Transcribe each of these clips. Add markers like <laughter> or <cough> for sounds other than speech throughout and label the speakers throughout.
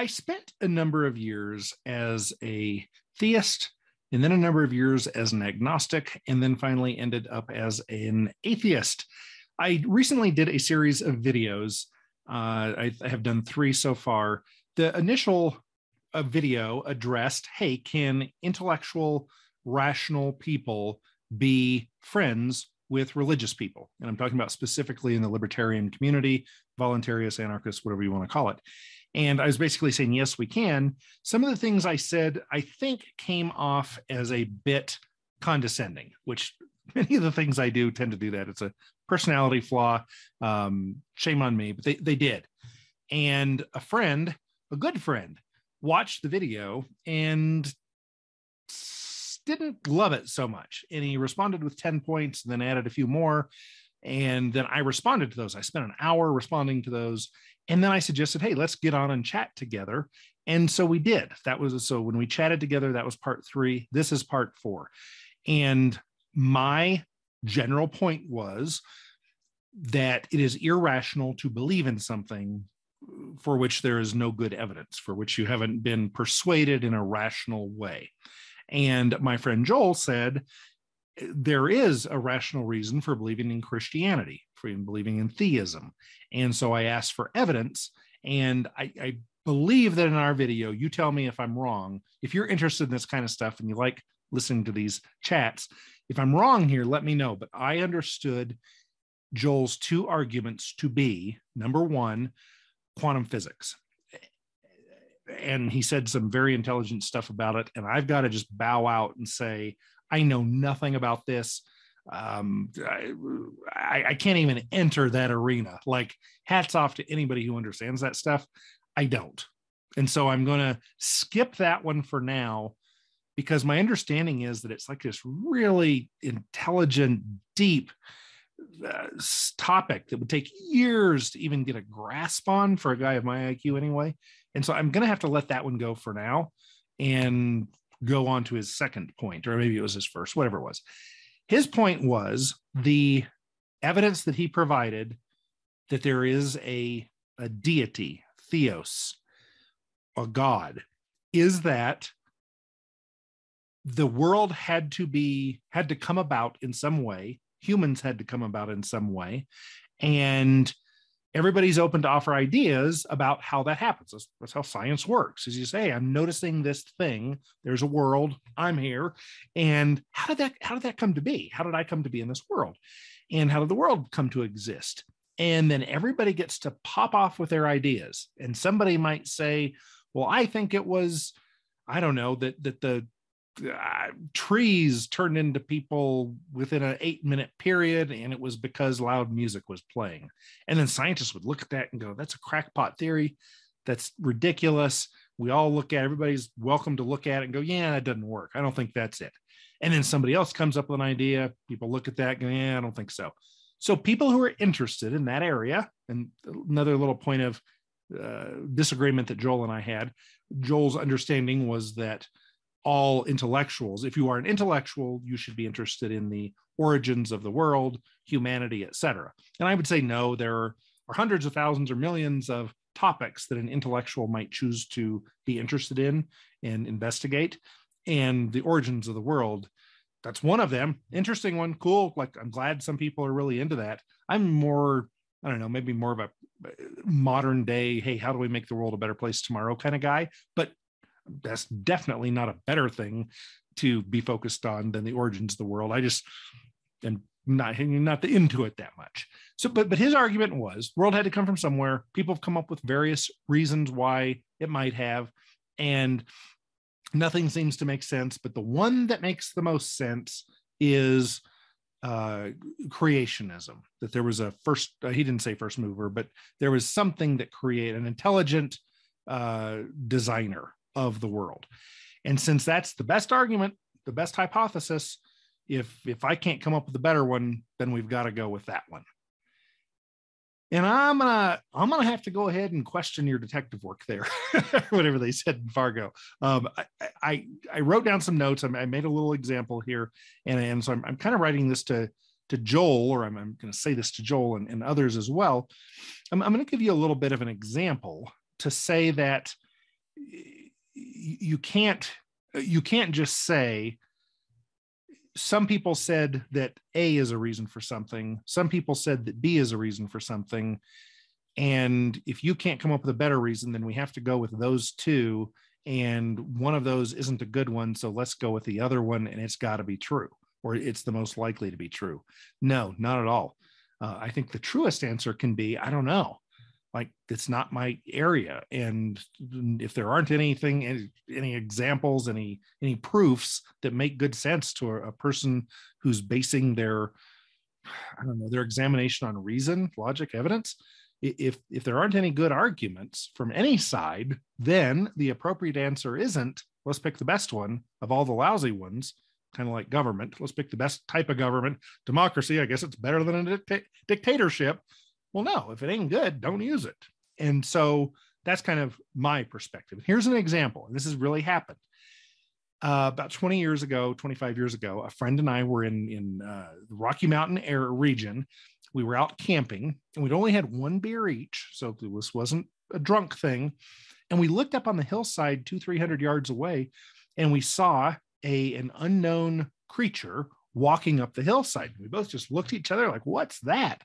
Speaker 1: I spent a number of years as a theist, and then a number of years as an agnostic, and then finally ended up as an atheist. I recently did a series of videos. Uh, I, I have done three so far. The initial uh, video addressed hey, can intellectual, rational people be friends with religious people? And I'm talking about specifically in the libertarian community, voluntarists, anarchists, whatever you want to call it. And I was basically saying, yes, we can. Some of the things I said, I think, came off as a bit condescending, which <laughs> many of the things I do tend to do that. It's a personality flaw. Um, shame on me, but they, they did. And a friend, a good friend, watched the video and didn't love it so much. And he responded with 10 points and then added a few more. And then I responded to those. I spent an hour responding to those. And then I suggested, hey, let's get on and chat together. And so we did. That was so when we chatted together, that was part three. This is part four. And my general point was that it is irrational to believe in something for which there is no good evidence, for which you haven't been persuaded in a rational way. And my friend Joel said, there is a rational reason for believing in Christianity, for even believing in theism. And so I asked for evidence. And I, I, believe that in our video, you tell me if I'm wrong. If you're interested in this kind of stuff and you like listening to these chats, if I'm wrong here, let me know. But I understood Joel's two arguments to be number one, quantum physics. And he said some very intelligent stuff about it. And I've got to just bow out and say, I know nothing about this. Um, I, I can't even enter that arena. Like, hats off to anybody who understands that stuff. I don't. And so I'm going to skip that one for now because my understanding is that it's like this really intelligent, deep uh, topic that would take years to even get a grasp on for a guy of my IQ anyway. And so I'm going to have to let that one go for now and go on to his second point, or maybe it was his first, whatever it was. His point was the evidence that he provided that there is a, a deity, theos, a god, is that the world had to be had to come about in some way humans had to come about in some way and everybody's open to offer ideas about how that happens. That's, that's, how science works. As you say, I'm noticing this thing. There's a world. I'm here. And how did that how did that come to be? How did I come to be in this world? And how did the world come to exist? And then everybody gets to pop off with their ideas. And somebody might say, well, I think it was, I don't know, that that the uh, trees turned into people within an eight minute period, and it was because loud music was playing. And then scientists would look at that and go, That's a crackpot theory. That's ridiculous. We all look at everybody's welcome to look at it and go, Yeah, that doesn't work. I don't think that's it. And then somebody else comes up with an idea. People look at that and go, Yeah, I don't think so. So people who are interested in that area, and another little point of uh, disagreement that Joel and I had, Joel's understanding was that all intellectuals. If you are an intellectual, you should be interested in the origins of the world, humanity, etc. And I would say no, there are, hundreds of thousands or millions of topics that an intellectual might choose to be interested in and investigate. And the origins of the world, that's one of them. Interesting one, cool. Like I'm glad some people are really into that. I'm more, I don't know, maybe more of a uh, modern day, hey, how do we make the world a better place tomorrow kind of guy. But that's definitely not a better thing to be focused on than the origins of the world. I just am not not into it that much. So, but but his argument was world had to come from somewhere. People have come up with various reasons why it might have, and nothing seems to make sense. But the one that makes the most sense is uh, creationism. That there was a first. Uh, he didn't say first mover, but there was something that created an intelligent uh, designer of the world. And since that's the best argument, the best hypothesis, if if I can't come up with a better one, then we've got to go with that one. And I'm gonna I'm gonna have to go ahead and question your detective work there, <laughs> whatever they said in Fargo. Um, I, I, I wrote down some notes. I made a little example here, and and so I'm, I'm kind of writing this to to Joel, or I'm, I'm going to say this to Joel and, and others as well. I'm, I'm going to give you a little bit of an example to say that you can't you can't just say some people said that A is a reason for something. Some people said that B is a reason for something. And if you can't come up with a better reason, then we have to go with those two. And one of those isn't a good one. So let's go with the other one. And it's got to be true, or it's the most likely to be true. No, not at all. Uh, I think the truest answer can be I don't know like it's not my area. And if there aren't anything any, any examples any any proofs that make good sense to a, a, person who's basing their i don't know their examination on reason logic evidence if if there aren't any good arguments from any side then the appropriate answer isn't let's pick the best one of all the lousy ones kind of like government. Let's pick the best type of government. Democracy i guess it's better than a dicta- dictatorship well, no, if it ain't good, don't use it. And so that's kind of my perspective. Here's an example, and this has really happened. Uh, about 20 years ago, 25 years ago, a friend and I were in in uh, the Rocky Mountain air region. We were out camping, and we'd only had one beer each, so this wasn't a drunk thing. And we looked up on the hillside, two, three hundred yards away, and we saw a an unknown creature walking up the hillside. We both just looked at each other like, "What's that?"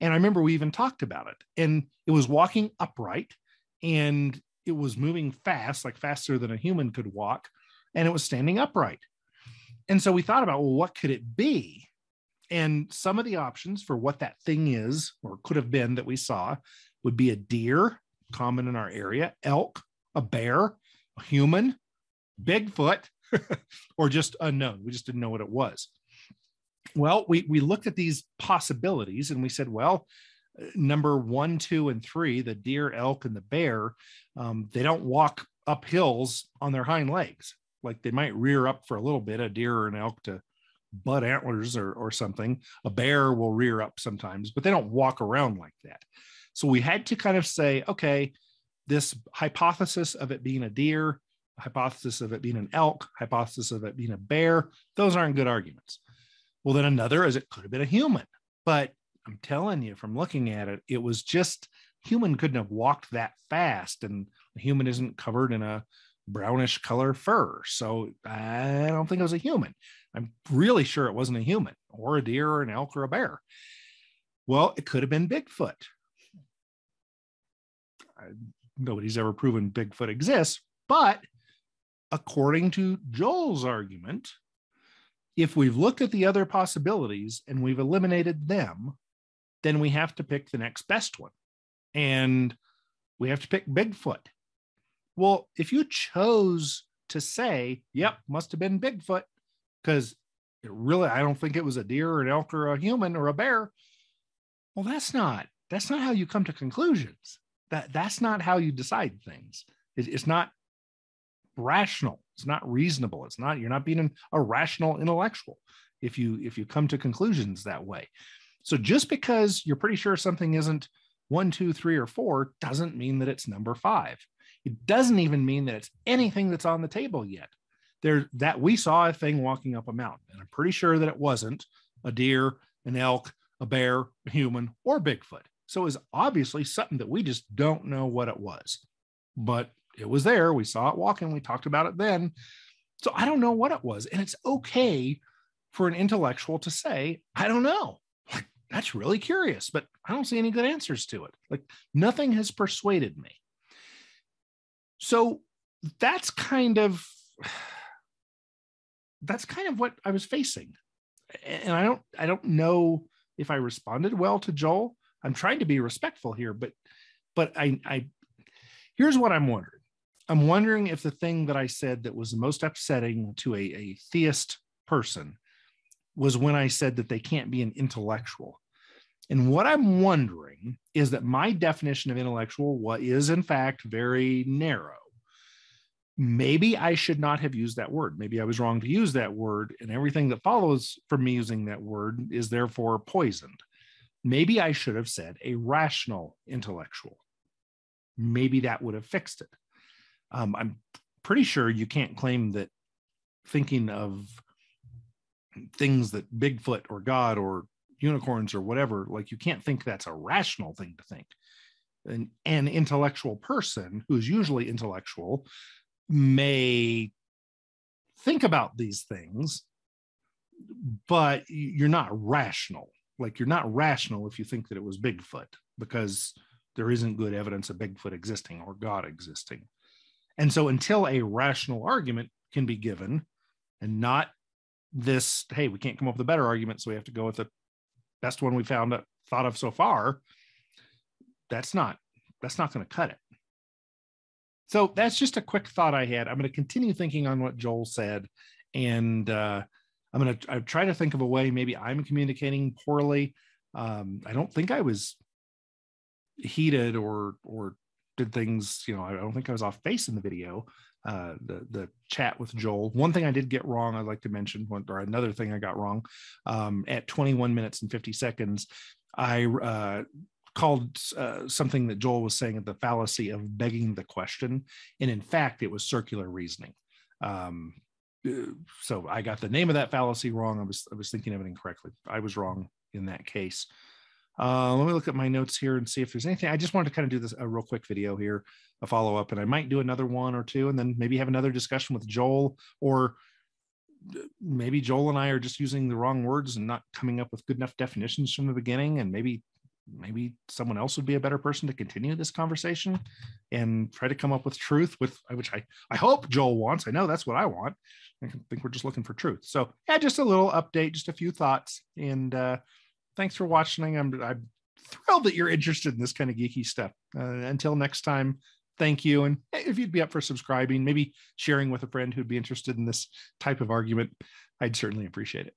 Speaker 1: And I remember we even talked about it. And it was walking upright and it was moving fast, like faster than a human could walk. And it was standing upright. And so we thought about, well, what could it be? And some of the options for what that thing is or could have been that we saw would be a deer, common in our area, elk, a bear, a human, Bigfoot, <laughs> or just unknown. We just didn't know what it was. Well, we, we looked at these possibilities and we said, well, uh, number one, two, and three, the deer, elk, and the bear, um, they don't walk up hills on their hind legs. Like they might rear up for a little bit, a deer or an elk to butt antlers or, or something. A bear will rear up sometimes, but they don't walk around like that. So we had to kind of say, okay, this hypothesis of it being a deer, hypothesis of it being an elk, hypothesis of it being a bear, those aren't good arguments. Well, then another is it could have been a human. But I'm telling you, from looking at it, it was just human couldn't have walked that fast, and a human isn't covered in a brownish color fur. So I don't think it was a human. I'm really sure it wasn't a human or a deer or an elk or a bear. Well, it could have been Bigfoot. Nobody's ever proven Bigfoot exists, but according to Joel's argument, if we've looked at the other possibilities and we've eliminated them, then we have to pick the next best one. And we have to pick Bigfoot. Well, if you chose to say, yep, must have been Bigfoot, because it really, I don't think it was a deer or an elk or a human or a bear. Well, that's not, that's not how you come to conclusions. That that's not how you decide things. It, it's not rational. It's not reasonable. It's not you're not being a rational intellectual if you if you come to conclusions that way. So just because you're pretty sure something isn't one two three or four doesn't mean that it's number five. It doesn't even mean that it's anything that's on the table yet. There that we saw a thing walking up a mountain and i'm pretty sure that it wasn't a deer an elk a bear a human or bigfoot. So it was obviously something that we just don't know what it was. But it was there. We saw it walking. We talked about it then. So I don't know what it was. And it's okay for an intellectual to say, I don't know. Like, that's really curious, but I don't see any good answers to it. Like nothing has persuaded me. So that's kind of <sighs> that's kind of what I was facing. And I don't I don't know if I responded well to Joel. I'm trying to be respectful here, but but I I here's what I'm wondering. I'm wondering if the thing that I said that was the most upsetting to a, a theist person was when I said that they can't be an intellectual. And what I'm wondering is that my definition of intellectual what is in fact very narrow. Maybe I should not have used that word. Maybe I was wrong to use that word, and everything that follows from me using that word is therefore poisoned. Maybe I should have said a rational intellectual. Maybe that would have fixed it um, I'm pretty sure you can't claim that thinking of things that Bigfoot or God or unicorns or whatever, like you can't think that's a rational thing to think. An, an intellectual person who's usually intellectual may think about these things, but you're not rational. Like you're not rational if you think that it was Bigfoot because there isn't good evidence of Bigfoot existing or God existing. And so until a rational argument can be given and not this, hey, we can't come up with a better argument, so we have to go with the best one we found thought of so far, that's not that's not going to cut it. So that's just a quick thought I had. I'm going to continue thinking on what Joel said, and uh, I'm going to I try to think of a way. Maybe I'm communicating poorly. Um, I don't think I was heated or or did things. You know, I don't think I was off base in the video. Uh, the the chat with Joel. One thing I did get wrong, I'd like to mention, or another thing I got wrong, um, at 21 minutes and 50 seconds, I uh, called uh, something that Joel was saying the fallacy of begging the question, and in fact, it was circular reasoning. Um, uh, so I got the name of that fallacy wrong. I was I was thinking of it incorrectly. I was wrong in that case. Uh, let me look at my notes here and see if there's anything. I just wanted to kind of do this a real quick video here, a follow up, and I might do another one or two, and then maybe have another discussion with Joel, or uh, maybe Joel and I are just using the wrong words and not coming up with good enough definitions from the beginning, and maybe maybe someone else would be a better person to continue this conversation and try to come up with truth with which I, I hope Joel wants. I know that's what I want. I think we're just looking for truth. So yeah, just a little update, just a few thoughts. And uh, thanks for watching. I'm, I'm thrilled that you're interested in this kind of geeky stuff. Uh, until next time, thank you. And if you'd be up for subscribing, maybe sharing with a friend who'd be interested in this type of argument, I'd certainly appreciate it.